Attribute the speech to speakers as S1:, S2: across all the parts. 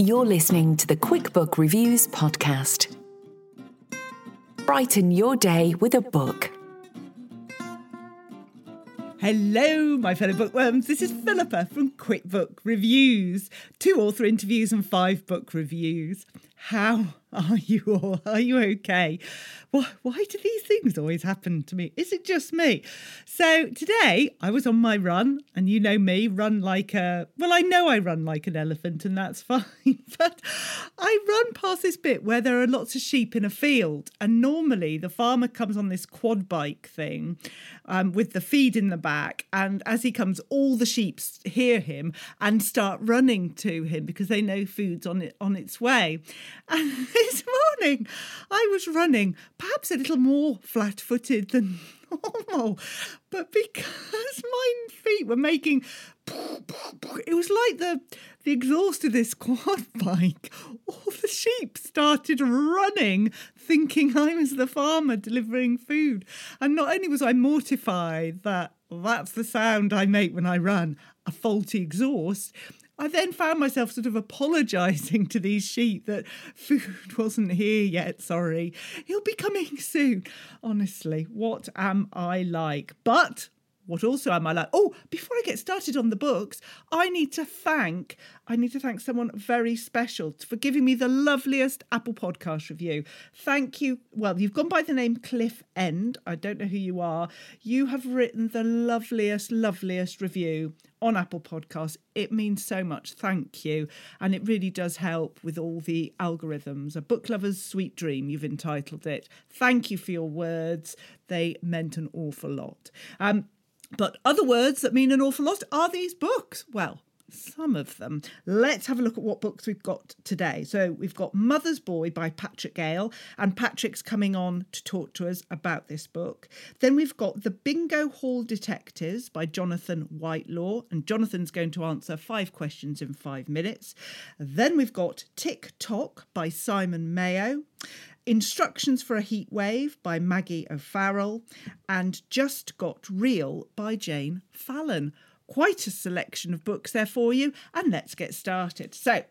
S1: You're listening to the QuickBook Reviews podcast. Brighten your day with a book.
S2: Hello, my fellow bookworms. This is Philippa from QuickBook Reviews. Two author interviews and five book reviews. How are you all? Are you okay? Why, why do these things always happen to me? Is it just me? So today I was on my run, and you know me, run like a well, I know I run like an elephant, and that's fine. But I run past this bit where there are lots of sheep in a field, and normally the farmer comes on this quad bike thing um, with the feed in the back, and as he comes, all the sheep hear him and start running to him because they know food's on it on its way. And this morning, I was running, perhaps a little more flat footed than normal, but because my feet were making it was like the the exhaust of this quad bike. All the sheep started running, thinking I was the farmer delivering food. And not only was I mortified that that's the sound I make when I run, a faulty exhaust, I then found myself sort of apologising to these sheep that food wasn't here yet. Sorry, he'll be coming soon. Honestly, what am I like? But what also am I like? Oh, before I get started on the books, I need to thank I need to thank someone very special for giving me the loveliest Apple Podcast review. Thank you. Well, you've gone by the name Cliff End. I don't know who you are. You have written the loveliest, loveliest review on Apple Podcasts. It means so much. Thank you. And it really does help with all the algorithms. A book lover's sweet dream, you've entitled it. Thank you for your words. They meant an awful lot. Um, but other words that mean an awful lot are these books. Well, some of them. Let's have a look at what books we've got today. So we've got Mother's Boy by Patrick Gale, and Patrick's coming on to talk to us about this book. Then we've got The Bingo Hall Detectives by Jonathan Whitelaw, and Jonathan's going to answer five questions in five minutes. Then we've got Tick Tock by Simon Mayo. Instructions for a Heat Wave by Maggie O'Farrell, and Just Got Real by Jane Fallon. Quite a selection of books there for you, and let's get started. So,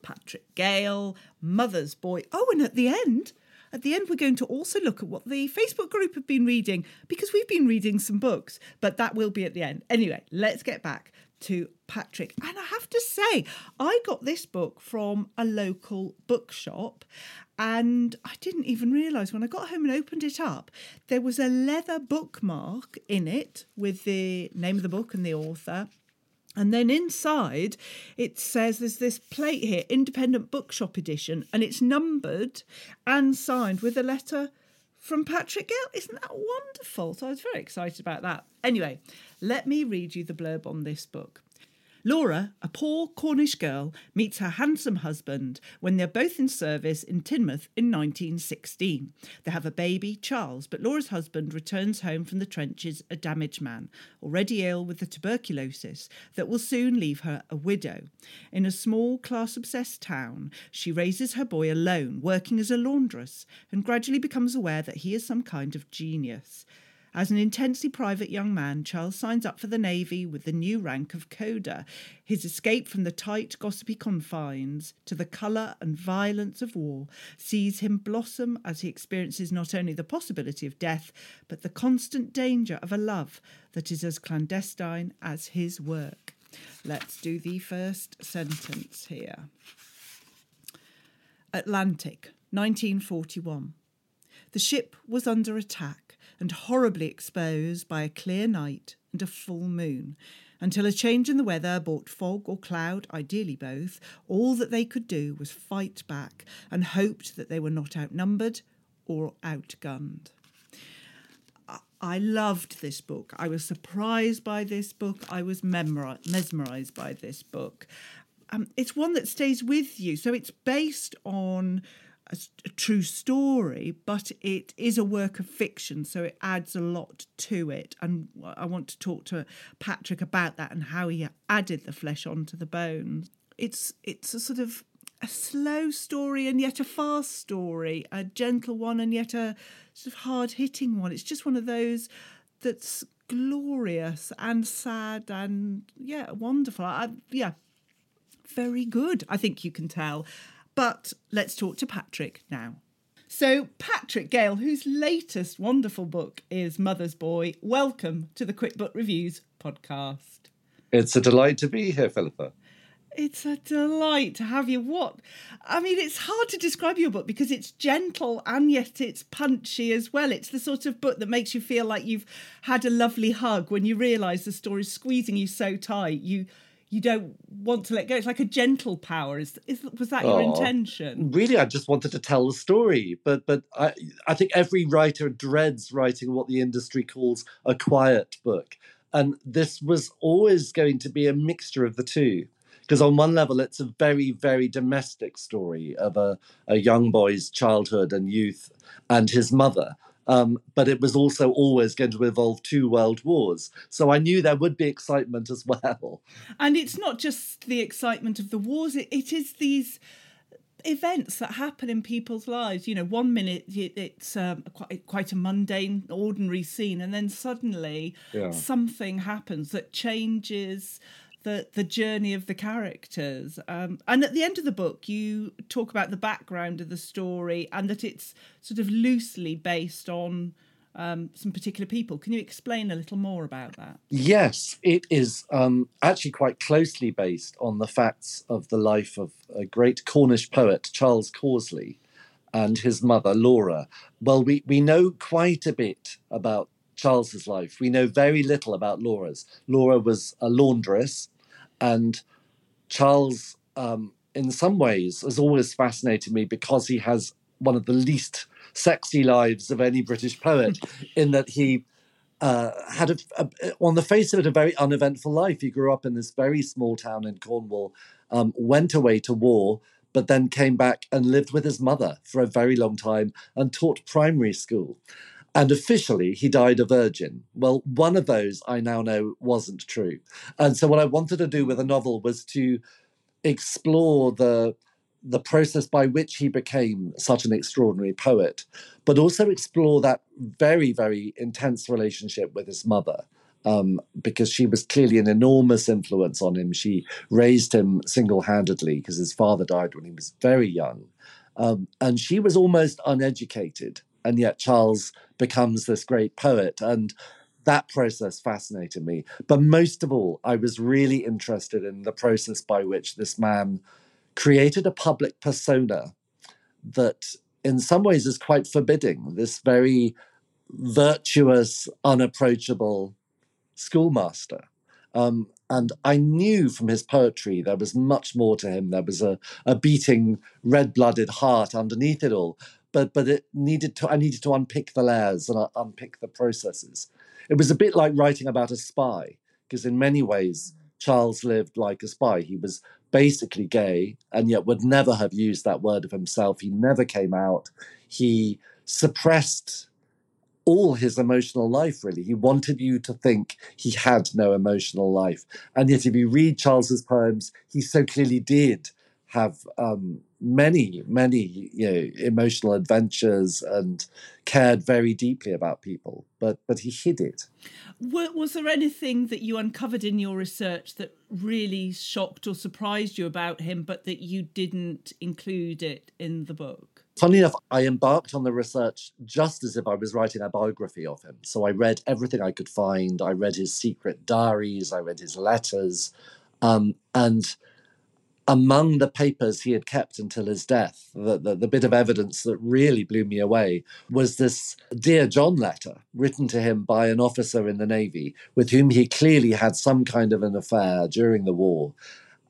S2: Patrick Gale, Mother's Boy. Oh, and at the end, at the end, we're going to also look at what the Facebook group have been reading because we've been reading some books, but that will be at the end. Anyway, let's get back to Patrick. And I have to say, I got this book from a local bookshop and I didn't even realise when I got home and opened it up, there was a leather bookmark in it with the name of the book and the author. And then inside, it says there's this plate here, Independent Bookshop Edition, and it's numbered and signed with a letter from Patrick Gale. Isn't that wonderful? So I was very excited about that. Anyway, let me read you the blurb on this book. Laura, a poor Cornish girl, meets her handsome husband when they're both in service in Teignmouth in 1916. They have a baby, Charles, but Laura's husband returns home from the trenches a damaged man, already ill with the tuberculosis that will soon leave her a widow. In a small, class obsessed town, she raises her boy alone, working as a laundress, and gradually becomes aware that he is some kind of genius. As an intensely private young man, Charles signs up for the Navy with the new rank of coder. His escape from the tight, gossipy confines to the colour and violence of war sees him blossom as he experiences not only the possibility of death, but the constant danger of a love that is as clandestine as his work. Let's do the first sentence here. Atlantic, 1941. The ship was under attack and horribly exposed by a clear night and a full moon, until a change in the weather brought fog or cloud, ideally both. All that they could do was fight back and hoped that they were not outnumbered or outgunned. I loved this book. I was surprised by this book. I was mesmerized by this book um, it's one that stays with you. So it's based on a, a, true story, but it is a work of fiction, so it adds a lot to it. And I want to talk to Patrick about that and how he added the flesh onto the bones. It's it's a sort of a slow story and yet a fast story, a gentle one and yet a sort of hard hitting one. It's just one of those that's glorious and sad and yeah, wonderful. I, yeah, very good, I think you can tell. But let's talk to Patrick now. So, Patrick Gale, whose latest wonderful book is Mother's Boy, welcome to the Quick Book Reviews podcast.
S3: It's a delight to be here, Philippa.
S2: It's a delight to have you. What? I mean, it's hard to describe your book because it's gentle and yet it's punchy as well. It's the sort of book that makes you feel like you've had a lovely hug when you realise the story's squeezing you so tight. You you don't want to let go. It's like a gentle power. Is, is was that your oh, intention?
S3: Really, I just wanted to tell the story. But but I I think every writer dreads writing what the industry calls a quiet book, and this was always going to be a mixture of the two. Because on one level, it's a very, very domestic story of a, a young boy's childhood and youth and his mother. Um, but it was also always going to involve two world wars. So I knew there would be excitement as well.
S2: And it's not just the excitement of the wars, it, it is these events that happen in people's lives. You know, one minute it's um, quite, quite a mundane, ordinary scene, and then suddenly yeah. something happens that changes the the journey of the characters. Um, and at the end of the book, you talk about the background of the story and that it's sort of loosely based on um, some particular people. Can you explain a little more about that?
S3: Yes, it is um, actually quite closely based on the facts of the life of a great Cornish poet, Charles Causley, and his mother, Laura. Well, we, we know quite a bit about Charles's life. We know very little about Laura's. Laura was a laundress and Charles, um, in some ways, has always fascinated me because he has one of the least sexy lives of any British poet, in that he uh, had, a, a, on the face of it, a very uneventful life. He grew up in this very small town in Cornwall, um, went away to war, but then came back and lived with his mother for a very long time and taught primary school. And officially, he died a virgin. Well, one of those I now know wasn't true. And so, what I wanted to do with a novel was to explore the the process by which he became such an extraordinary poet, but also explore that very, very intense relationship with his mother. Um, because she was clearly an enormous influence on him. She raised him single handedly because his father died when he was very young. Um, and she was almost uneducated and yet Charles becomes this great poet. And that process fascinated me. But most of all, I was really interested in the process by which this man created a public persona that, in some ways, is quite forbidding. This very virtuous, unapproachable schoolmaster. Um, and I knew from his poetry there was much more to him. There was a, a beating, red blooded heart underneath it all but but it needed to I needed to unpick the layers and uh, unpick the processes. It was a bit like writing about a spy because in many ways Charles lived like a spy. He was basically gay and yet would never have used that word of himself. He never came out. He suppressed all his emotional life, really. He wanted you to think he had no emotional life. And yet, if you read Charles's poems, he so clearly did have um, many, many you know, emotional adventures and cared very deeply about people, but but he hid it.
S2: Was there anything that you uncovered in your research that really shocked or surprised you about him, but that you didn't include it in the book?
S3: Funny enough, I embarked on the research just as if I was writing a biography of him. So I read everything I could find. I read his secret diaries. I read his letters. Um, and among the papers he had kept until his death, the, the, the, bit of evidence that really blew me away was this Dear John letter written to him by an officer in the Navy with whom he clearly had some kind of an affair during the war.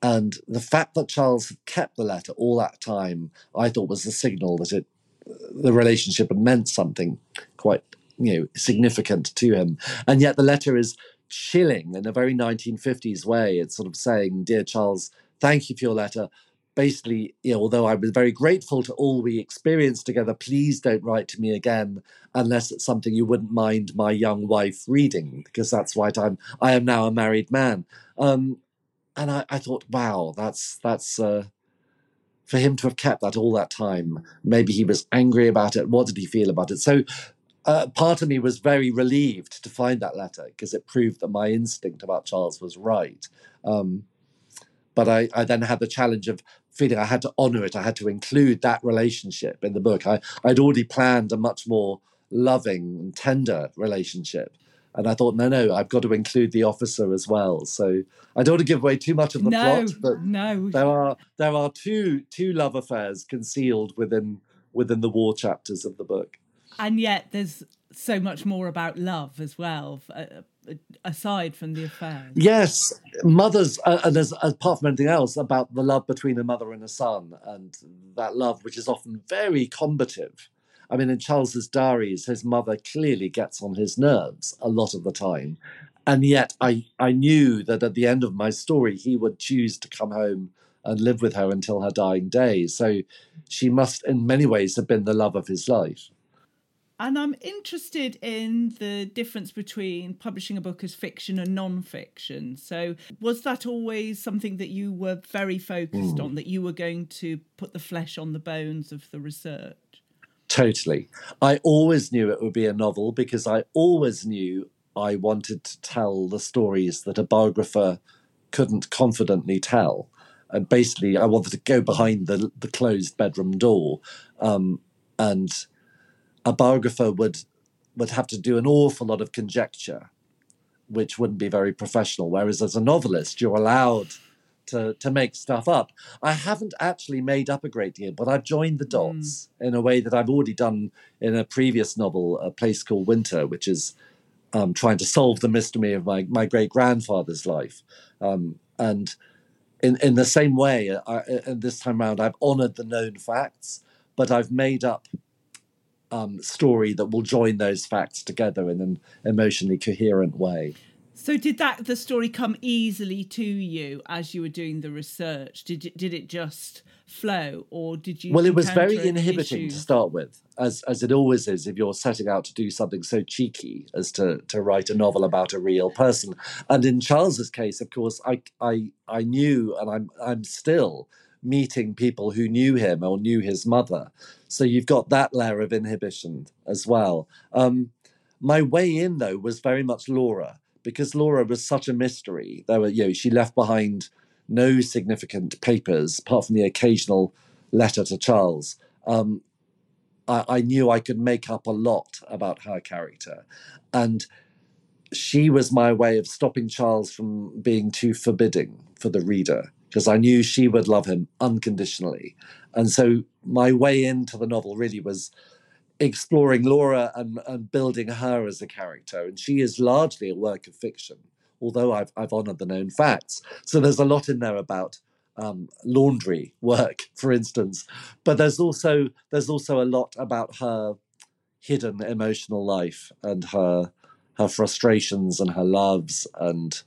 S3: And the fact that Charles had kept the letter all that time, I thought was a signal that it, the relationship had meant something quite you know significant to him. And yet the letter is chilling in a very 1950s way. It's sort of saying, Dear Charles, thank you for your letter. Basically, you know, although I was very grateful to all we experienced together, please don't write to me again unless it's something you wouldn't mind my young wife reading, because that's right. I'm I am now a married man. Um, and I, I thought, wow, that's that's uh, for him to have kept that all that time. Maybe he was angry about it. What did he feel about it? So uh, part of me was very relieved to find that letter because it proved that my instinct about Charles was right. Um, but I, I, then had the challenge of feeling I had to honor it. I had to include that relationship in the book. I, I'd already planned a much more loving and tender relationship. And I thought, no, no, I've got to include the officer as well. So I don't want to give away too much of the
S2: no,
S3: plot, but
S2: no.
S3: there are there are two two love affairs concealed within within the war chapters of the book
S2: and yet there's so much more about love as well uh, aside from the affair
S3: yes mothers uh, and as, apart from anything else about the love between a mother and a son and that love which is often very combative. I mean in charles's diaries his mother clearly gets on his nerves a lot of the time and yet i i knew that at the end of my story he would choose to come home and live with her until her dying day. so she must in many ways have been the love of his life
S2: and I'm interested in the difference between publishing a book as fiction and non-fiction. So, was that always something that you were very focused mm. on? That you were going to put the flesh on the bones of the research?
S3: Totally. I always knew it would be a novel because I always knew I wanted to tell the stories that a biographer couldn't confidently tell. And basically, I wanted to go behind the the closed bedroom door um, and a biographer would would have to do an awful lot of conjecture, which wouldn't be very professional. Whereas as a novelist, you're allowed to to make stuff up. I haven't actually made up a great deal, but I've joined the dots mm. in a way that I've already done in a previous novel, A Place Called Winter, which is um, trying to solve the mystery of my my great grandfather's life. Um, and in in the same way, I, this time around, I've honoured the known facts, but I've made up um, story that will join those facts together in an emotionally coherent way.
S2: So, did that the story come easily to you as you were doing the research? Did it, did it just flow, or did you?
S3: Well, it was very inhibiting issues? to start with, as as it always is if you're setting out to do something so cheeky as to to write a novel about a real person. And in Charles's case, of course, I I I knew, and I'm I'm still meeting people who knew him or knew his mother. So you've got that layer of inhibition as well. Um, my way in, though, was very much Laura because Laura was such a mystery. There were, you know, she left behind no significant papers apart from the occasional letter to Charles. Um, I, I knew I could make up a lot about her character. And she was my way of stopping Charles from being too forbidding for the reader because I knew she would love him unconditionally. And so my way into the novel really was exploring Laura and, and building her as a character. And she is largely a work of fiction, although I've, I've honored the known facts. So there's a lot in there about um, laundry work, for instance. But there's also there's also a lot about her hidden emotional life and her her frustrations and her loves and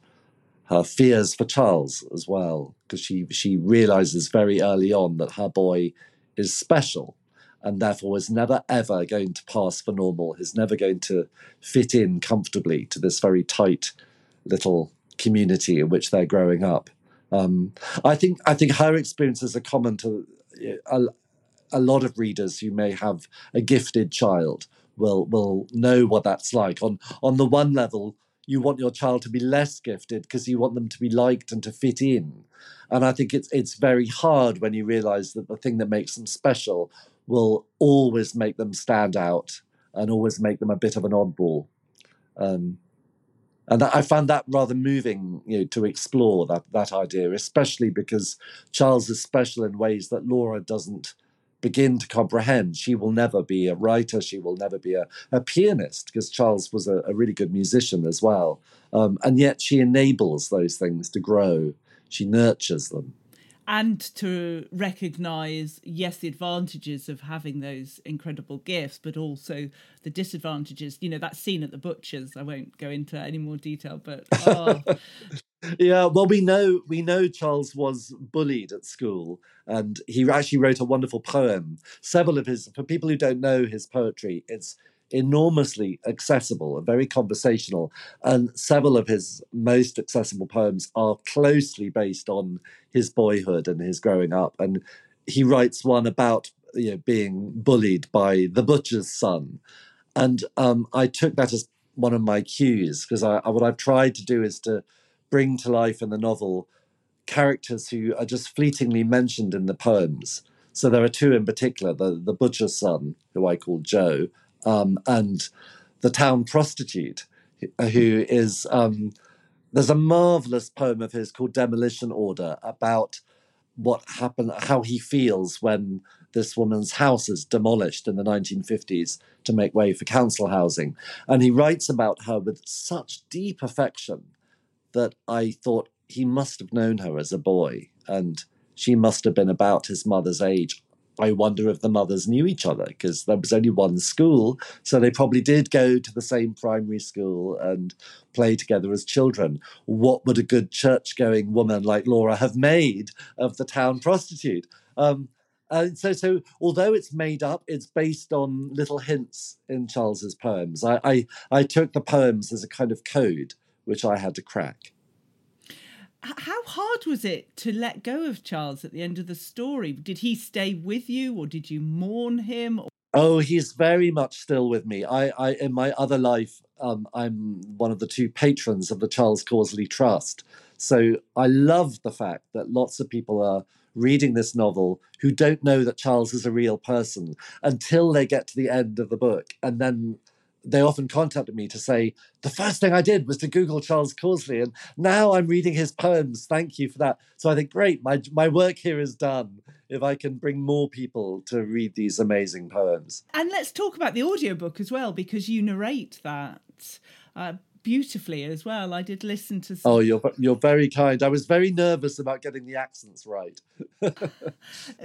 S3: her fears for Charles as well, because she she realizes very early on that her boy is special and therefore is never ever going to pass for normal, is never going to fit in comfortably to this very tight little community in which they're growing up. Um, I think I think her experiences are common to a, a lot of readers who may have a gifted child will will know what that's like. On on the one level, you want your child to be less gifted because you want them to be liked and to fit in. And I think it's it's very hard when you realize that the thing that makes them special will always make them stand out and always make them a bit of an oddball. Um, and that, I found that rather moving, you know, to explore that that idea, especially because Charles is special in ways that Laura doesn't begin to comprehend. She will never be a writer. She will never be a, a pianist because Charles was a, a, really good musician as well. Um, and yet she enables those things to grow. She nurtures them
S2: and to recognize yes the advantages of having those incredible gifts but also the disadvantages you know that scene at the butchers i won't go into any more detail but oh.
S3: yeah well we know we know charles was bullied at school and he actually wrote a wonderful poem several of his for people who don't know his poetry it's enormously accessible and very conversational. And several of his most accessible poems are closely based on his boyhood and his growing up. And he writes one about you know, being bullied by the butcher's son. And um, I took that as one of my cues because I, I, what I've tried to do is to bring to life in the novel characters who are just fleetingly mentioned in the poems. So there are two in particular: the the butcher's son, who I call Joe, um, and the town prostitute, who is um, there's a marvelous poem of his called Demolition Order about what happened, how he feels when this woman's house is demolished in the 1950s to make way for council housing. And he writes about her with such deep affection that I thought he must have known her as a boy and she must have been about his mother's age. I wonder if the mothers knew each other because there was only one school. So they probably did go to the same primary school and play together as children. What would a good church going woman like Laura have made of the town prostitute? Um, and so, so although it's made up, it's based on little hints in Charles's poems. I, I, I took the poems as a kind of code which I had to crack
S2: how hard was it to let go of Charles at the end of the story? Did he stay with you or did you mourn him?
S3: Oh, he's very much still with me. I, I in my other life, um, I'm one of the two patrons of the Charles Causley Trust. So I love the fact that lots of people are reading this novel who don't know that Charles is a real person until they get to the end of the book. And then they often contacted me to say, the first thing I did was to Google Charles Causley, and now I'm reading his poems. Thank you for that. So I think, great, my, my work here is done if I can bring more people to read these amazing poems.
S2: And let's talk about the audiobook as well, because you narrate that. Uh, beautifully as well. I did listen to.
S3: Some... Oh, you're you're very kind. I was very nervous about getting the accents right.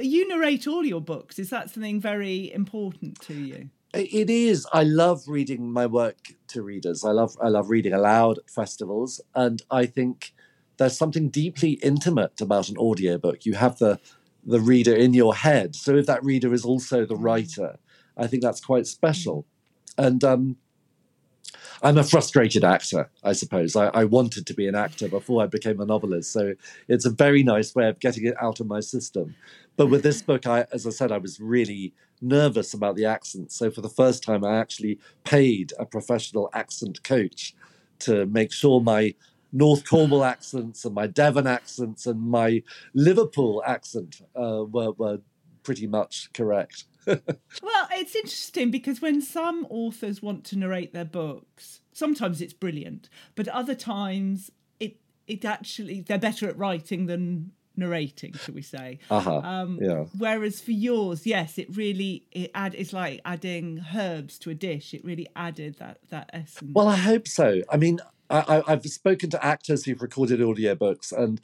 S2: you narrate all your books. Is that something very important to you?
S3: It is. I love reading my work to readers. I love I love reading aloud at festivals, and I think there's something deeply intimate about an audiobook. You have the the reader in your head. So if that reader is also the writer, I think that's quite special. And um, I'm a frustrated actor, I suppose. I, I, wanted to be an actor before I became a novelist, so it's a very nice way of getting it out of my system. But with this book, I, as I said, I was really nervous about the accent. So for the first time, I actually paid a professional accent coach to make sure my North Cornwall accents and my Devon accents and my Liverpool accent uh, were, were pretty much correct.
S2: well, it's interesting because when some authors want to narrate their books, sometimes it's brilliant, but other times it it actually they're better at writing than narrating, shall we say?
S3: Uh-huh. Um, yeah.
S2: Whereas for yours, yes, it really it add it's like adding herbs to a dish. It really added that that essence.
S3: Well, I hope so. I mean, I, I've spoken to actors who've recorded audiobooks, and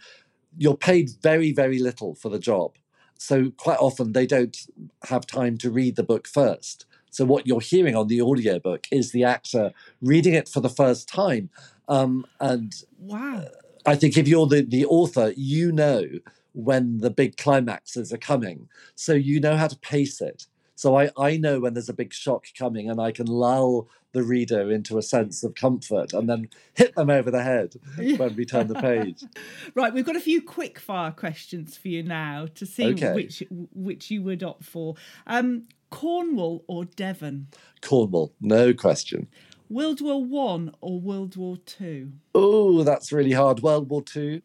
S3: you're paid very, very little for the job. So quite often they don't have time to read the book first. So what you're hearing on the audiobook is the actor reading it for the first time. Um, and
S2: wow.
S3: I think if you're the, the author, you know when the big climaxes are coming. So you know how to pace it. So I, I know when there's a big shock coming and I can lull the reader into a sense of comfort and then hit them over the head when we turn the page.
S2: right, we've got a few quick fire questions for you now to see okay. which which you would opt for. Um, Cornwall or Devon?
S3: Cornwall, no question.
S2: World War One or World War Two?
S3: Oh, that's really hard. World War Two.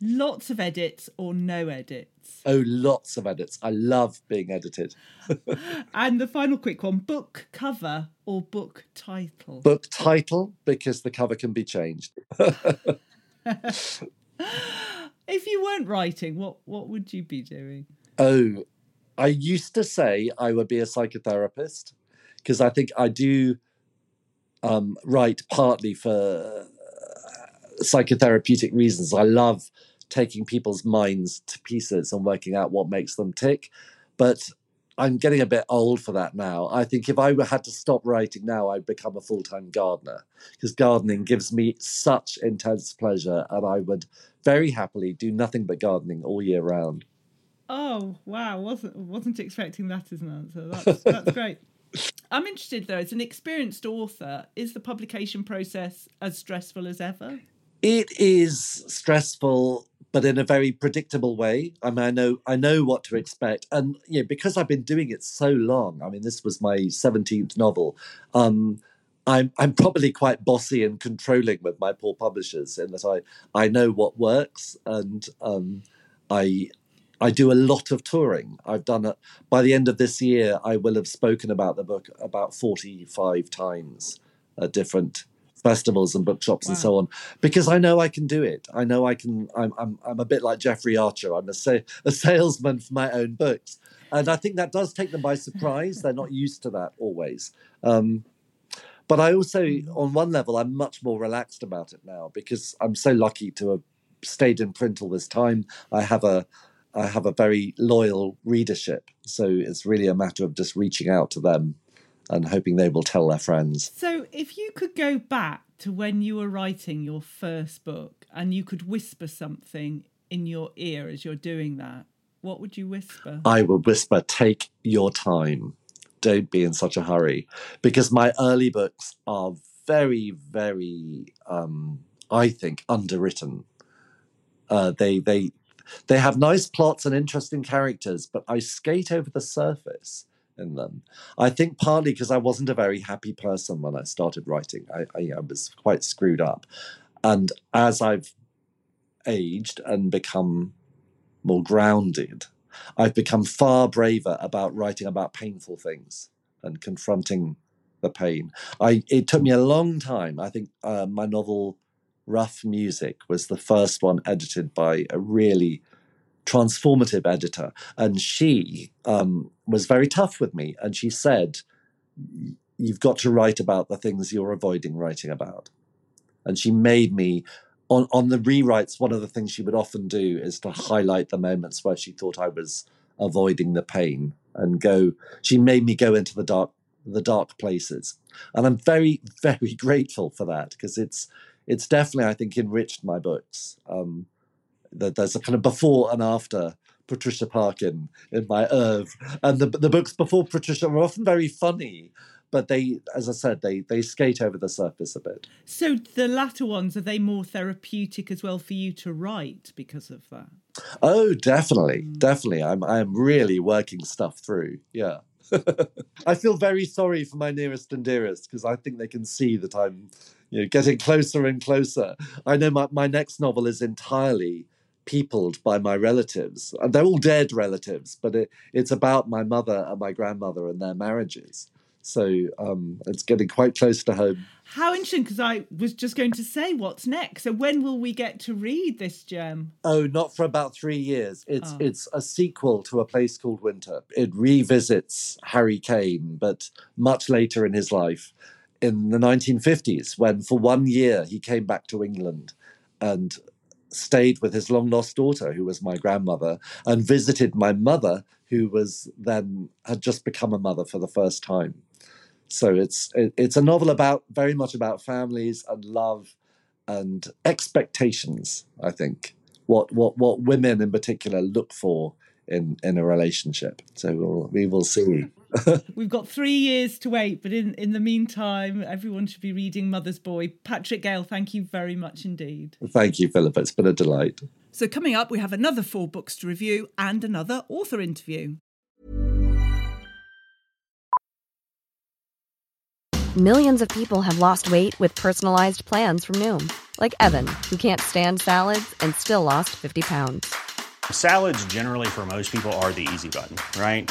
S2: Lots of edits or no edits?
S3: Oh, lots of edits. I love being edited.
S2: and the final quick one book cover or book title?
S3: Book title because the cover can be changed.
S2: if you weren't writing, what what would you be doing?
S3: Oh, I used to say I would be a psychotherapist because I think I do um, write partly for uh, psychotherapeutic reasons. I love taking people's minds to pieces and working out what makes them tick. But I'm getting a bit old for that now. I think if I had to stop writing now, I'd become a full time gardener because gardening gives me such intense pleasure, and I would very happily do nothing but gardening all year round.
S2: Oh wow! wasn't wasn't expecting that as an answer. That's that's great. I'm interested though, as an experienced author, is the publication process as stressful as ever?
S3: It is stressful but in a very predictable way. I mean, I know I know what to expect, and you know, because I've been doing it so long. I mean, this was my seventeenth novel. Um, I'm I'm probably quite bossy and controlling with my poor publishers in that I I know what works, and um, I I do a lot of touring. I've done it by the end of this year. I will have spoken about the book about forty five times at different festivals and bookshops wow. and so on because I know I can do it. I know I can. I'm I'm, I'm a bit like Jeffrey Archer. I'm a, sa- a salesman for my own books, and I think that does take them by surprise. They're not used to that always. Um, but I also, on one level, I'm much more relaxed about it now because I'm so lucky to have stayed in print all this time. I have a I have a very loyal readership, so it's really a matter of just reaching out to them and hoping they will tell their friends.
S2: So, if you could go back to when you were writing your first book and you could whisper something in your ear as you're doing that, what would you whisper?
S3: I would whisper, take your time. Don't be in such a hurry. Because my early books are very, very, um, I think, underwritten. Uh, they, they, they have nice plots and interesting characters, but I skate over the surface in them. I think partly because I wasn't a very happy person when I started writing. I, I, I was quite screwed up. And as I've aged and become more grounded, I've become far braver about writing about painful things and confronting the pain. I it took me a long time. I think uh, my novel Rough Music was the first one edited by a really transformative editor, and she um, was very tough with me. And she said, "You've got to write about the things you're avoiding writing about." And she made me on on the rewrites. One of the things she would often do is to highlight the moments where she thought I was avoiding the pain and go. She made me go into the dark the dark places, and I'm very very grateful for that because it's it's definitely I think enriched my books. Um, that there's a kind of before and after Patricia Parkin in my oeuvre. And the the books before Patricia are often very funny, but they, as I said, they they skate over the surface a bit.
S2: So the latter ones are they more therapeutic as well for you to write because of that?
S3: Oh, definitely, mm. definitely. I'm I'm really working stuff through. Yeah. I feel very sorry for my nearest and dearest because I think they can see that I'm, you know, getting closer and closer. I know my, my next novel is entirely peopled by my relatives. And they're all dead relatives, but it, it's about my mother and my grandmother and their marriages. So um, it's getting quite close to home.
S2: How interesting, because I was just going to say, what's next? So when will we get to read this gem?
S3: Oh, not for about three years. It's oh. it's a sequel to A Place Called Winter. It revisits Harry Cane, but much later in his life, in the 1950s, when for one year he came back to England and stayed with his long lost daughter, who was my grandmother, and visited my mother, who was then had just become a mother for the first time. So it's it, it's a novel about very much about families and love and expectations. I think what what what women in particular look for in in a relationship. So we'll, we will see.
S2: We've got three years to wait, but in, in the meantime, everyone should be reading Mother's Boy. Patrick Gale, thank you very much indeed.
S3: Thank you, Philippa. It's been a delight.
S2: So, coming up, we have another four books to review and another author interview.
S4: Millions of people have lost weight with personalized plans from Noom, like Evan, who can't stand salads and still lost 50 pounds.
S5: Salads, generally, for most people, are the easy button, right?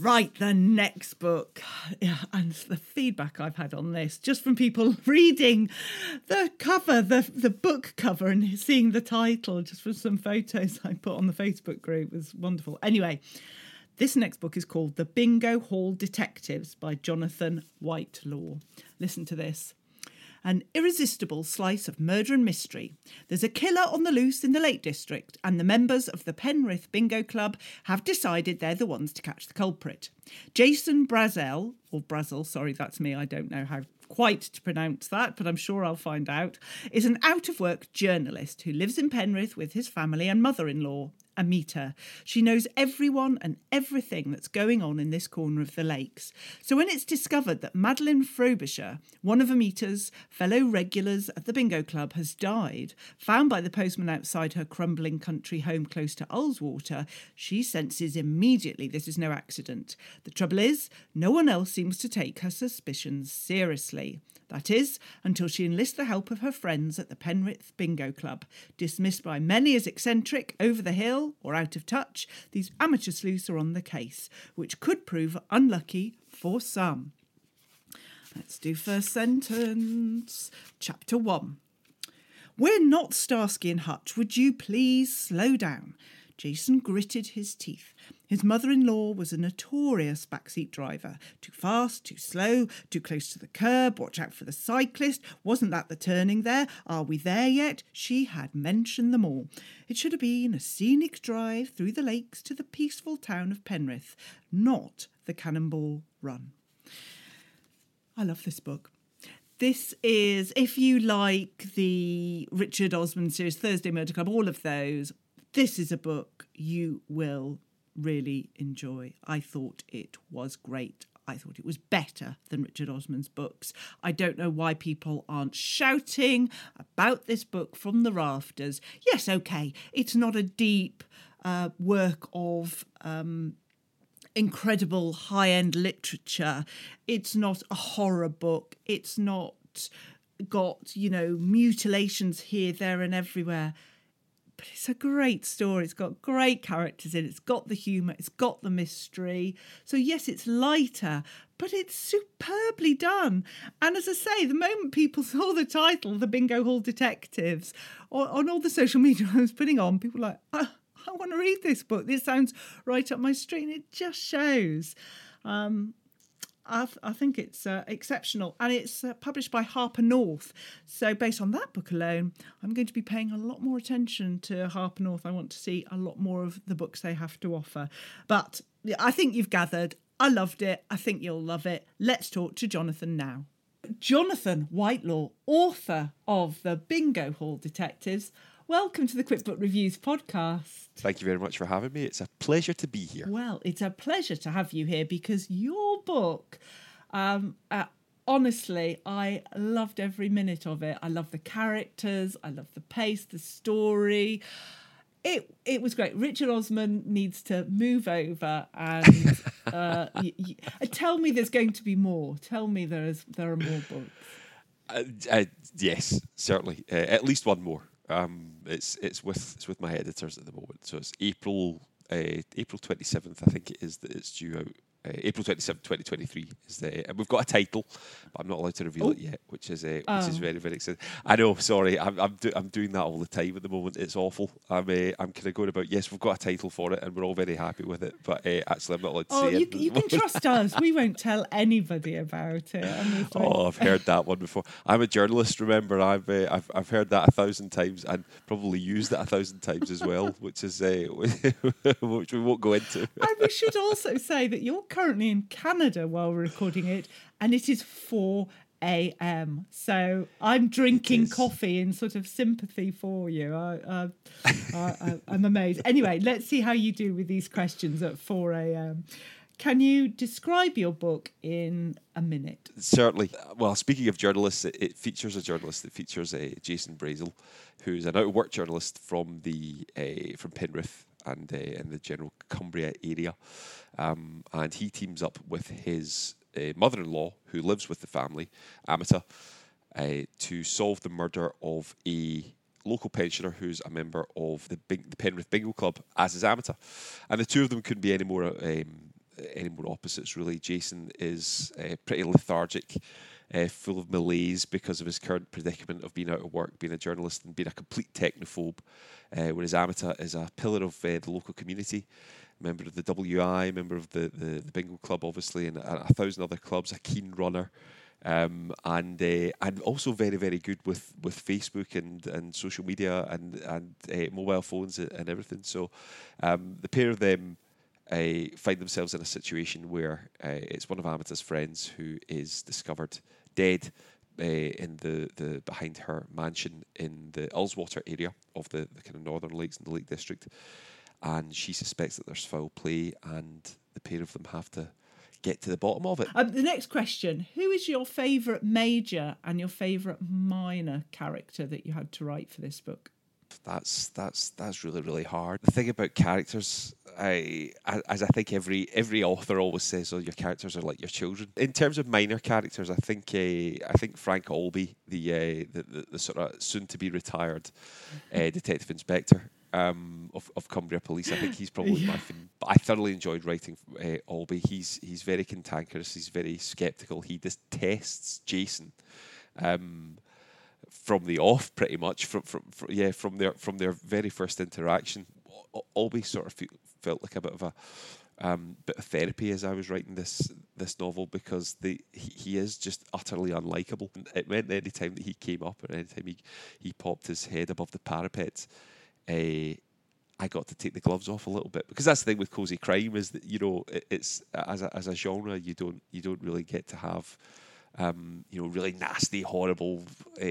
S2: Right, the next book. Yeah, and the feedback I've had on this, just from people reading the cover, the, the book cover, and seeing the title, just from some photos I put on the Facebook group, was wonderful. Anyway, this next book is called The Bingo Hall Detectives by Jonathan Whitelaw. Listen to this an irresistible slice of murder and mystery. There's a killer on the loose in the Lake District, and the members of the Penrith Bingo Club have decided they're the ones to catch the culprit. Jason Brazel, or Brazel, sorry, that's me, I don't know how quite to pronounce that, but I'm sure I'll find out, is an out of work journalist who lives in Penrith with his family and mother in law. Amita. She knows everyone and everything that's going on in this corner of the lakes. So when it's discovered that Madeline Frobisher, one of Amita's fellow regulars at the bingo club, has died, found by the postman outside her crumbling country home close to Ullswater, she senses immediately this is no accident. The trouble is, no one else seems to take her suspicions seriously. That is, until she enlists the help of her friends at the Penrith Bingo Club. Dismissed by many as eccentric, over the hill, or out of touch, these amateur sleuths are on the case, which could prove unlucky for some. Let's do first sentence. Chapter 1. We're not Starsky and Hutch. Would you please slow down? Jason gritted his teeth. His mother in law was a notorious backseat driver. Too fast, too slow, too close to the curb, watch out for the cyclist. Wasn't that the turning there? Are we there yet? She had mentioned them all. It should have been a scenic drive through the lakes to the peaceful town of Penrith, not the Cannonball Run. I love this book. This is, if you like the Richard Osman series, Thursday Murder Club, all of those, this is a book you will really enjoy. I thought it was great. I thought it was better than Richard Osman's books. I don't know why people aren't shouting about this book from the rafters. Yes, okay, it's not a deep uh, work of um, incredible high end literature. It's not a horror book. It's not got, you know, mutilations here, there, and everywhere. But it's a great story. It's got great characters in it. It's got the humour. It's got the mystery. So, yes, it's lighter, but it's superbly done. And as I say, the moment people saw the title, The Bingo Hall Detectives, on, on all the social media I was putting on, people were like, oh, I want to read this book. This sounds right up my street. And it just shows. Um, I, th- I, think it's uh, exceptional and it's uh, published by Harper North. So, based on that book alone, I'm going to be paying a lot more attention to Harper North. I want to see a lot more of the books they have to offer. But I think you've gathered. I loved it. I think you'll love it. Let's talk to Jonathan now. Jonathan Whitelaw, author of the Bingo Hall Detectives. Welcome to the QuickBook Reviews podcast.
S6: Thank you very much for having me. It's a pleasure to be here.
S2: Well, it's a pleasure to have you here because your book, um, uh, honestly, I loved every minute of it. I love the characters, I love the pace, the story. It it was great. Richard Osman needs to move over and uh, y- y- tell me there's going to be more. Tell me there's there are more books.
S6: Uh, uh, yes, certainly. Uh, at least one more. Um, it's it's with it's with my editors at the moment. So it's April uh, April twenty seventh. I think it is that it's due out. Uh, April twenty seventh, 2023 is the and we've got a title but I'm not allowed to reveal
S2: Oh.
S6: it yet which is uh, which
S2: Oh.
S6: is very very exciting I know sorry I'm I'm, do, I'm doing that all the time at the moment it's awful I'm uh, I'm kind of going about yes we've got a title for it and we're all very happy with it but uh, actually I'm not allowed to
S2: Oh,
S6: say
S2: you,
S6: it
S2: you can trust us. We won't tell anybody about it.
S6: Oh, I've heard that one before. I'm a journalist. Remember, I've uh, I've I've heard that a thousand times and probably used it a thousand times as well, which is uh, which we won't go into.
S2: and we should also say that you're currently in Canada while we're recording it, and it is 4 a.m. So I'm drinking coffee in sort of sympathy for you. I, I, I'm amazed. Anyway, let's see how you do with these questions at 4 a.m. Can you describe your book in a minute?
S6: Certainly. Well, speaking of journalists, it, it features a journalist. It features uh, Jason Brazel, who's an out of work journalist from the uh, from Penrith and uh, in the general Cumbria area, um, and he teams up with his uh, mother-in-law, who lives with the family, Amita, uh, to solve the murder of a local pensioner who's a member of the, Bing- the Penrith Bingo Club, as is Amita, and the two of them couldn't be any more. Um, any more opposites really. Jason is uh, pretty lethargic, uh, full of malaise because of his current predicament of being out of work, being a journalist, and being a complete technophobe. Uh, whereas Amita is a pillar of uh, the local community, member of the WI, member of the, the, the bingo club, obviously, and a, a thousand other clubs. A keen runner. Um, and uh, and also very very good with, with Facebook and, and social media and and uh, mobile phones and everything. So um, the pair of them uh, find themselves in a situation where uh, it's one of Amita's friends who is discovered dead uh, in the, the behind her mansion in the Ullswater area of the, the kind of northern lakes in the Lake District, and she suspects that there's foul play, and the pair of them have to get to the bottom of it.
S2: Um, the next question Who is your favourite major and your favourite minor character that you had to write for this book?
S6: That's that's that's really really hard. The thing about characters, I as I think every every author always says, oh, your characters are like your children. In terms of minor characters, I think uh, I think Frank Albee, the, uh, the, the the sort of soon to be retired uh, detective inspector. Um, of, of Cumbria Police, I think he's probably my. Fin- I thoroughly enjoyed writing uh, Albee. He's he's very cantankerous. He's very skeptical. He detests Jason. Um, from the off, pretty much from, from, from yeah from their from their very first interaction, always sort of felt like a bit of a um, bit of therapy as I was writing this this novel because the he, he is just utterly unlikable. It meant any time that he came up or any time he he popped his head above the parapet, uh, I got to take the gloves off a little bit because that's the thing with cozy crime is that you know it, it's as a, as a genre you don't you don't really get to have um, you know really nasty, horrible, uh,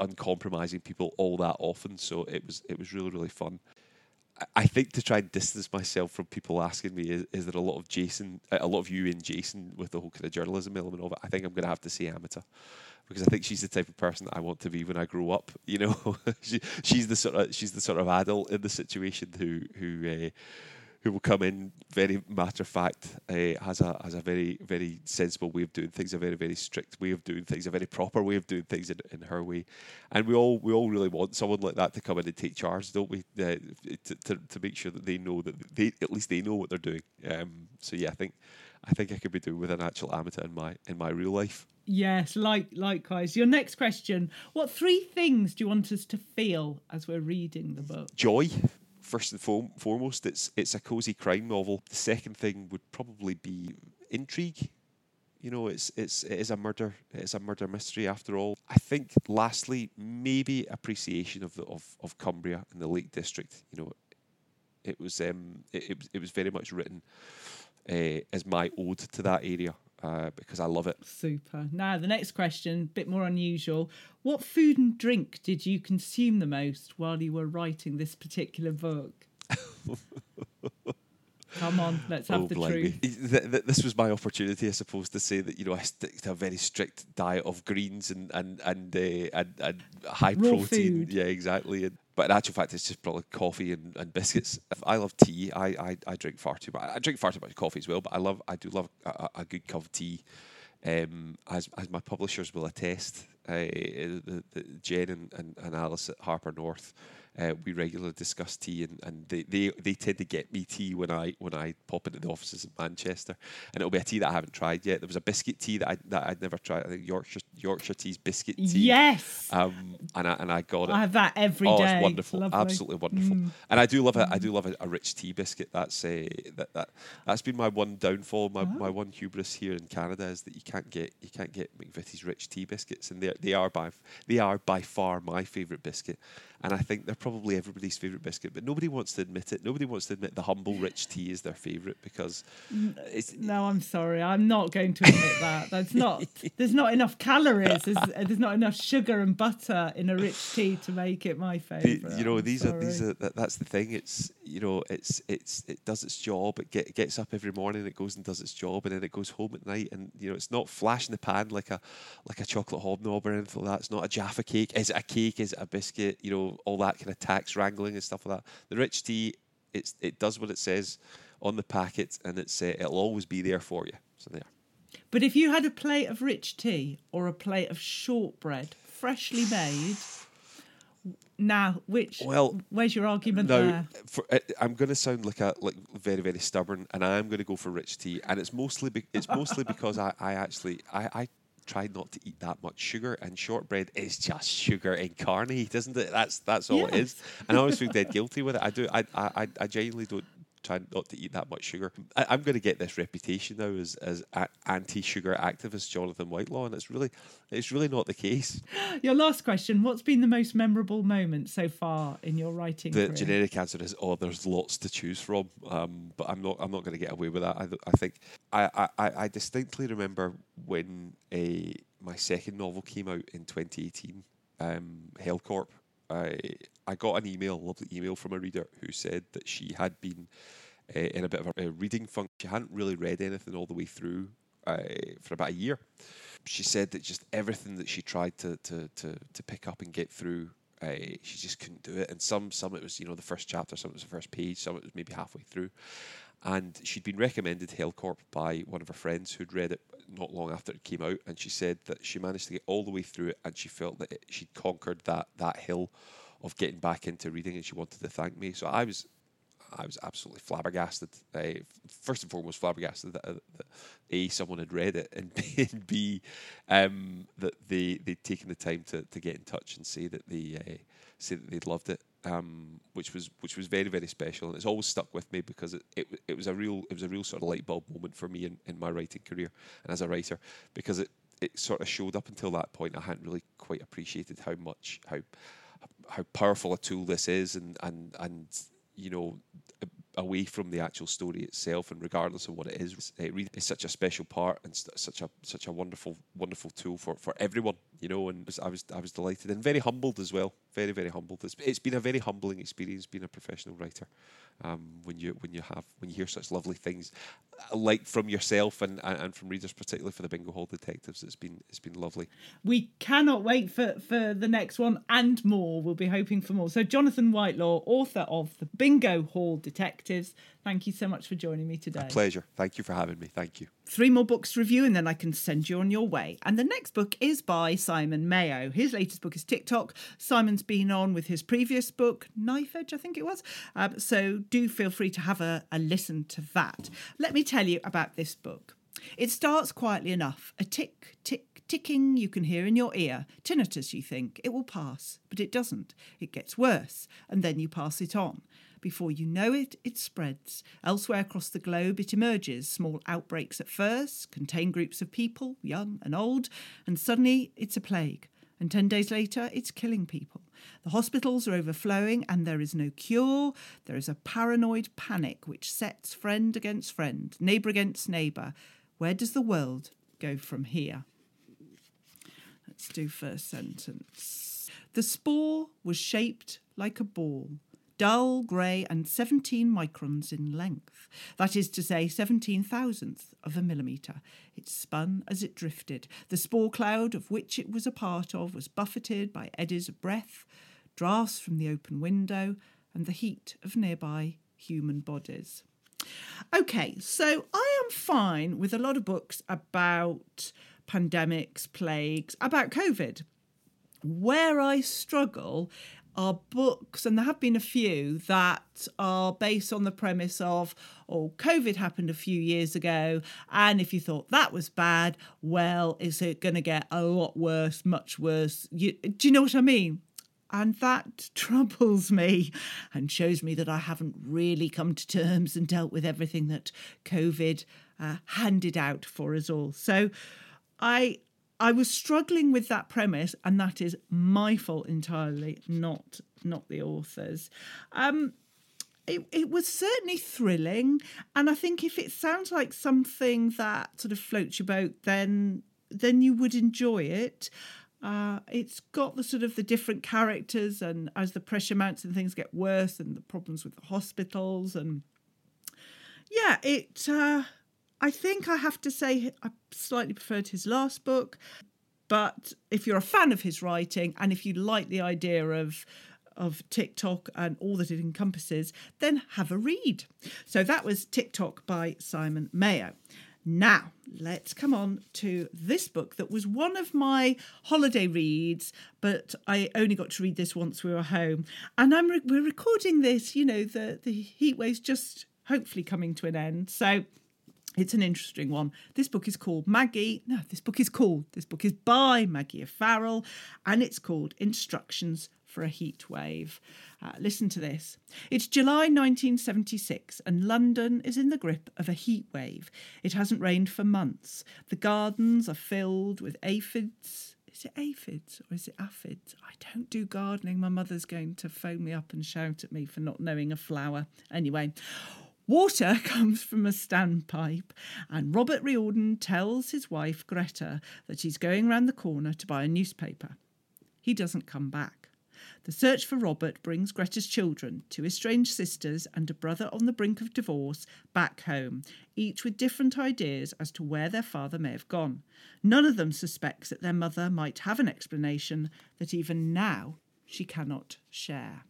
S6: uncompromising people all that often. So it was it was really really fun. I- think to try and distance myself from people asking me, is, is there a lot of Jason, a lot of you in Jason with the whole kind of journalism element of it? I think I'm going to have to say Amita because I think she's the type of person that I want to be when I grow up. You know, she, she's the sort of she's the sort of adult in the situation who who uh, who will come in very matter of fact, uh, has a has a very very sensible way of doing things, a very very strict way of doing things, a very proper way of doing things in, in her way, and we all we all really want someone like that to come in and take charge, don't we? Uh, to, to to make sure that they know that they at least they know what they're doing. Um, so yeah, I think I think I could be doing with an actual amateur in my in my real life.
S2: Yes, like likewise. Your next question: What three things do you want us to feel as we're reading the book?
S6: joy first and fo- foremost it's it's a cozy crime novel. The second thing would probably be intrigue. You know it's it's it is a murder it is a murder mystery after all. I think lastly maybe appreciation of the of, of cumbria and the lake district. You know it was um it, it it was very much written uh, as my ode to that area uh, because I love it.
S2: Super. Now, the next question, a bit more unusual. What food and drink did you consume the most while you were writing this particular book? Come on, let's have
S6: Oh,
S2: the
S6: blimey.
S2: truth.
S6: Th- th- This was my opportunity, I suppose, to say that you know I stick to a very strict diet of greens and and and uh, and, and high
S2: Raw
S6: protein.
S2: food.
S6: Yeah, exactly. And, but in actual fact, it's just probably coffee and, and biscuits. I love tea. I, I, I drink far too much. I drink far too much coffee as well. But I love I do love a, a- a good cup of tea. Um, as as my publishers will attest, uh, the, the Jen and, and, and Alice at Harper North, uh, we regularly discuss tea, and, and they, they, they tend to get me tea when I when I pop into the offices in Manchester, and it'll be a tea that I haven't tried yet. There was a biscuit tea that I that I'd never tried. I think Yorkshire Yorkshire tea's biscuit tea.
S2: Yes.
S6: Um, and I and I got it.
S2: I have that every
S6: oh,
S2: day.
S6: it's wonderful,
S2: Lovely. Mm.
S6: absolutely wonderful. And I do love it. I do love a, a rich tea biscuit. That's uh, that that that's been my one downfall. My, my one hubris here in Canada is that you can't get you can't get McVitie's rich tea biscuits, and they they are by they are by far my favourite biscuit. And I think they're probably everybody's favourite biscuit, but nobody wants to admit it. Nobody wants to admit the humble rich tea is their favourite because mm, it's
S2: No, I'm sorry. I'm not going to admit that. That's not. There's not enough calories. There's, uh, there's not enough sugar and butter in a rich tea to make it my favourite.
S6: you know
S2: I'm
S6: these are these are that, that's the thing it's you know it's it's it does its job it get, gets up every morning it goes and does its job and then it goes home at night and you know it's not flash in the pan like a like a chocolate hobnob or anything like that it's not a jaffa cake is it a cake is it a biscuit you know all that kind of tax wrangling and stuff like that the rich tea it's it does what it says on the packet and it's uh, it'll always be there for you so there
S2: But if you had a plate of rich tea or a plate of shortbread, freshly made, now which?
S6: Well,
S2: where's your argument
S6: Now,
S2: there?
S6: for, uh, I'm going to sound like a like very very stubborn, and I am going to go for rich tea, and it's mostly be, it's mostly because I, I actually I, I try not to eat that much sugar, and shortbread is just sugar incarnate, isn't it? That's that's all it is, and I always feel dead guilty with it. I do I I, I- I genuinely don't try not to eat that much sugar. I, I'm going to get this reputation now as as a, anti-sugar activist Jonathan Whitelaw, and it's really it's really not the case.
S2: Your last question: What's been the most memorable moment so far in your writing
S6: The
S2: career?
S6: generic answer is, oh, there's lots to choose from. Um, but I'm not. I'm not going to get away with that. I, I think I, I, I I distinctly remember when a my second novel came out in 2018, um, Hellcorp. I I got an email, lovely email from a reader who said that she had been uh, in a bit of a, a reading funk. She hadn't really read anything all the way through uh, for about a year. She said that just everything that she tried to to to, to pick up and get through uh, she just couldn't do it. And some some it was you know the first chapter, some it was the first page, some it was maybe halfway through. And she'd been recommended Hellcorp by one of her friends who'd read it not long after it came out, and she said that she managed to get all the way through it, and she felt that it, she'd conquered that that hill of getting back into reading, and she wanted to thank me. So I was I was absolutely flabbergasted. Uh, first and foremost, flabbergasted that, uh, that a someone had read it, and b, and b um, that they they'd taken the time to, to get in touch and say that they uh, say that they'd loved it, um, which was which was very very special, and it's always stuck with me because it, it it was a real it was a real sort of light bulb moment for me in, in my writing career and as a writer because it it sort of showed up until that point. I hadn't really quite appreciated how much how how powerful a tool this is and and and you know away from the actual story itself and regardless of what it is it really is such a special part and such a such a wonderful wonderful tool for for everyone you know and I was I was delighted and very humbled as well very very humbled it's, it's been a very humbling experience being a professional writer um, when you when you have when you hear such lovely things uh, like from yourself and, and, from readers particularly for the bingo hall detectives it's been it's been lovely
S2: We cannot wait for, for the next one and more. We'll be hoping for more. So, Jonathan Whitelaw, author of The Bingo Hall Detectives, thank you so much for joining me today.
S6: A pleasure thank you for having me thank you
S2: Three more books to review, and then I can send you on your way. And the next book is by Simon Mayo. His latest book is Tick Tock. Simon's been on with his previous book, Knife Edge, I think it was. Um, so do feel free to have a, a listen to that. Let me tell you about this book. It starts quietly enough a tick, tick, ticking you can hear in your ear. Tinnitus, you think. It will pass, but it doesn't. It gets worse, and then you pass it on. Before you know it, it spreads. Elsewhere across the globe, it emerges. Small outbreaks at first, contain groups of people, young and old, and suddenly it's a plague. And 10 days later, it's killing people. The hospitals are overflowing, and there is no cure. There is a paranoid panic which sets friend against friend, neighbour against neighbour. Where does the world go from here? Let's do first sentence. The spore was shaped like a ball, dull grey and 17 microns in length. That is to say, 17 thousandths of a millimetre. It spun as it drifted. The spore cloud of which it was a part of was buffeted by eddies of breath, draughts from the open window, and the heat of nearby human bodies. Okay, so I am fine with a lot of books about pandemics, plagues, about COVID. Where I struggle are books, and there have been a few that are based on the premise of, oh, COVID happened a few years ago, and if you thought that was bad, well, is it going to get a lot worse, much worse? You, do you know what I mean? And that troubles me and shows me that I haven't really come to terms and dealt with everything that COVID uh, handed out for us all. So I I was struggling with that premise, and that is my fault entirely, not not the author's. Um, it, it was certainly thrilling, and I think if it sounds like something that sort of floats your boat, then then you would enjoy it. Uh, it's got the sort of the different characters, and as the pressure mounts and things get worse, and the problems with the hospitals, and yeah, it. Uh, I think I have to say I slightly preferred his last book, but if you're a fan of his writing and if you like the idea of of Tick Tock and all that it encompasses, then have a read. So that was Tick Tock by Simon Mayo. Now, let's come on to this book that was one of my holiday reads, but I only got to read this once we were home. And I'm re- we're recording this, you know, the the heat wave's just hopefully coming to an end. So it's an interesting one. This book is called Maggie. No, this book is called. This book is by Maggie O'Farrell, and it's called Instructions for a Heat Wave. Uh, listen to this. It's July 1976, and London is in the grip of a heat wave. It hasn't rained for months. The gardens are filled with aphids. Is it aphids or is it aphids? I don't do gardening. My mother's going to phone me up and shout at me for not knowing a flower. Anyway, Water comes from a standpipe, and Robert Riordan tells his wife Greta that he's going round the corner to buy a newspaper. He doesn't come back. The search for Robert brings Greta's children, two estranged sisters and a brother on the brink of divorce, back home, each with different ideas as to where their father may have gone. None of them suspects that their mother might have an explanation that even now she cannot share.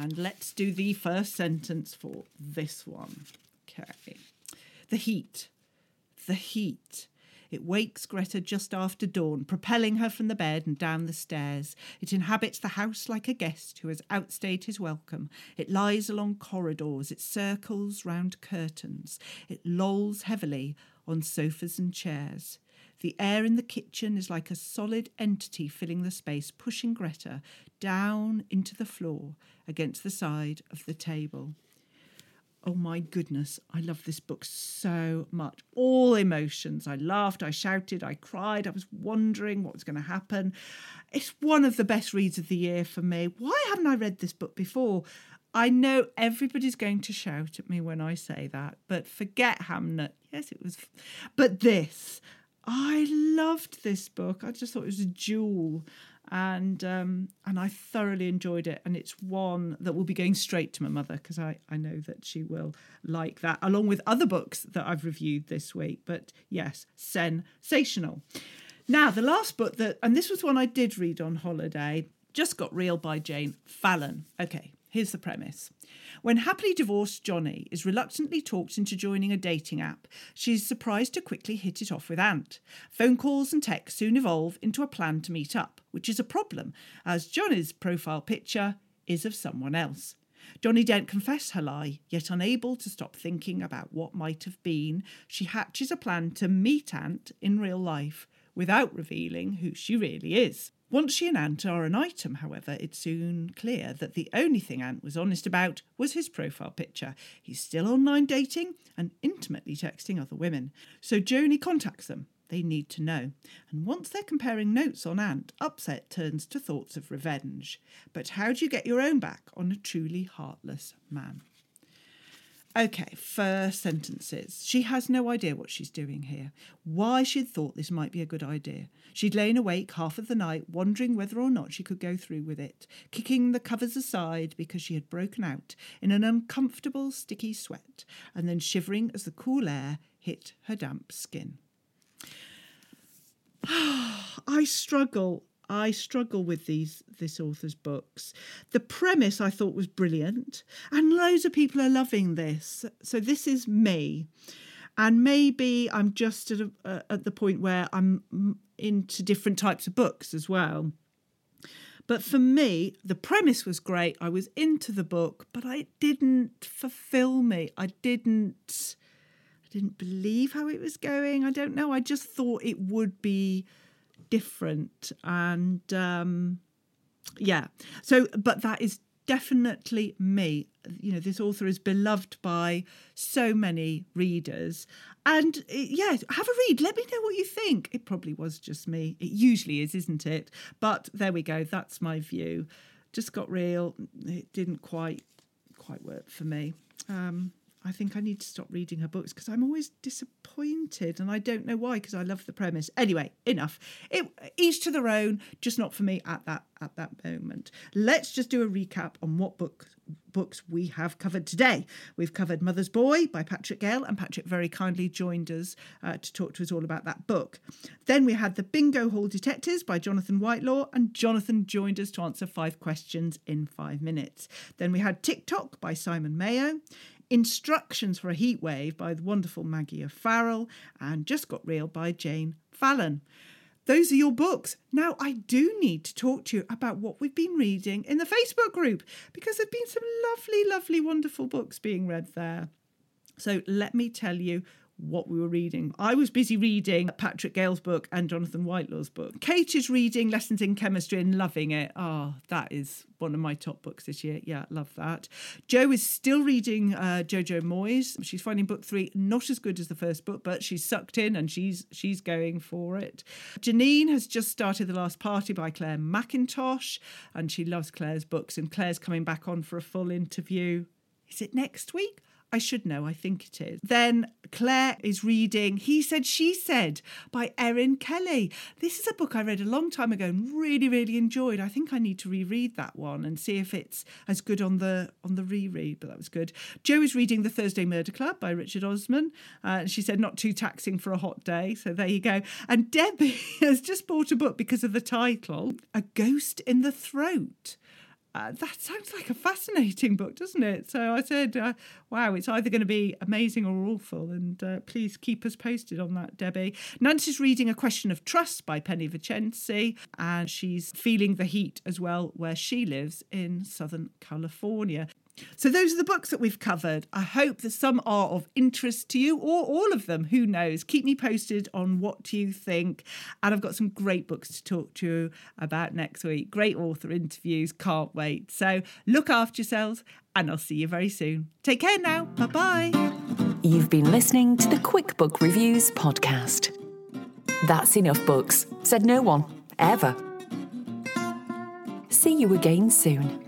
S2: And let's do the first sentence for this one. Okay. The heat. The heat. It wakes Greta just after dawn, propelling her from the bed and down the stairs. It inhabits the house like a guest who has outstayed his welcome. It lies along corridors, it circles round curtains, it lolls heavily on sofas and chairs. The air in the kitchen is like a solid entity filling the space, pushing Greta down into the floor against the side of the table. Oh my goodness, I love this book so much. All emotions. I laughed, I shouted, I cried, I was wondering what was going to happen. It's one of the best reads of the year for me. Why haven't I read this book before? I know everybody's going to shout at me when I say that, but forget Hamnet. Yes, it was. But this, I loved this book. I just thought it was a jewel, and um, and I thoroughly enjoyed it. And it's one that will be going straight to my mother because I I know that she will like that, along with other books that I've reviewed this week. But yes, sensational. Now the last book that, and this was one I did read on holiday, just got real by Jane Fallon. Okay, Here's the premise. When happily divorced Joni is reluctantly talked into joining a dating app, she is surprised to quickly hit it off with Ant. Phone calls and texts soon evolve into a plan to meet up, which is a problem, as Joni's profile picture is of someone else. Joni daren't confess her lie, yet unable to stop thinking about what might have been, she hatches a plan to meet Ant in real life without revealing who she really is. Once she and Ant are an item, however, it's soon clear that the only thing Ant was honest about was his profile picture. He's still online dating and intimately texting other women. So Joni contacts them. They need to know. And once they're comparing notes on Ant, upset turns to thoughts of revenge. But how do you get your own back on a truly heartless man? Okay, first sentences. She has no idea what she's doing here, why she'd thought this might be a good idea. She'd lain awake half of the night, wondering whether or not she could go through with it, kicking the covers aside because she had broken out in an uncomfortable, sticky sweat, and then shivering as the cool air hit her damp skin. I struggle. I struggle with these this author's books. The premise I thought was brilliant, and loads of people are loving this. So this is me, and maybe I'm just at a, uh, at the point where I'm into different types of books as well. But for me, the premise was great. I was into the book, but I didn't fulfill me. I didn't. I didn't believe how it was going. I don't know. I just thought it would be different. And um, yeah, so, but that is definitely me. You know, this author is beloved by so many readers. And yeah, have a read. Let me know what you think. It probably was just me. It usually is, isn't it? But there we go. That's my view. Just got real. It didn't quite quite work for me. Um, I think I need to stop reading her books because I'm always disappointed and I don't know why because I love the premise. Anyway, enough. It, each to their own, just not for me at that at that moment. Let's just do a recap on what book books we have covered today. We've covered Mother's Boy by Patrick Gale, and Patrick very kindly joined us uh, to talk to us all about that book. Then we had The Bingo Hall Detectives by Jonathan Whitelaw, and Jonathan joined us to answer five questions in five minutes. Then we had Tick Tock by Simon Mayo. Instructions for a Heat Wave by the wonderful Maggie O'Farrell and Just Got Real by Jane Fallon. Those are your books. Now, I do need to talk to you about what we've been reading in the Facebook group because there have been some lovely, lovely, wonderful books being read there. So, let me tell you what we were reading. I was busy reading Patrick Gale's book and Jonathan Whitelaw's book. Kate is reading Lessons in Chemistry and loving it. Oh, that is one of my top books this year. Yeah, love that. Jo is still reading uh, Jojo Moyes. She's finding book three not as good as the first book, but she's sucked in and she's she's going for it. Janine has just started The Last Party by Clare Mackintosh, and she loves Clare's books. And Clare's coming back on for a full interview. Is it next week? I should know, I think it is. Then Claire is reading He Said, She Said by Erin Kelly. This is a book I read a long time ago and really, really enjoyed. I think I need to reread that one and see if it's as good on the on the reread, but that was good. Joe is reading The Thursday Murder Club by Richard Osman. Uh, she said, not too taxing for a hot day. So there you go. And Debbie has just bought a book because of the title A Ghost in the Throat uh, that sounds like a fascinating book, doesn't it? So I said, uh, wow, it's either going to be amazing or awful. And uh, please keep us posted on that, Debbie. Nancy's reading A Question of Trust by Penny Vincenzi, and she's feeling the heat as well where she lives in Southern California. So, those are the books that we've covered. I hope that some are of interest to you or all of them. Who knows? Keep me posted on what you think. And I've got some great books to talk to you about next week. Great author interviews. Can't wait. So, look after yourselves and I'll see you very soon. Take care now. Bye bye.
S1: You've been listening to the Quick Book Reviews podcast. That's enough books, said no one, ever. See you again soon.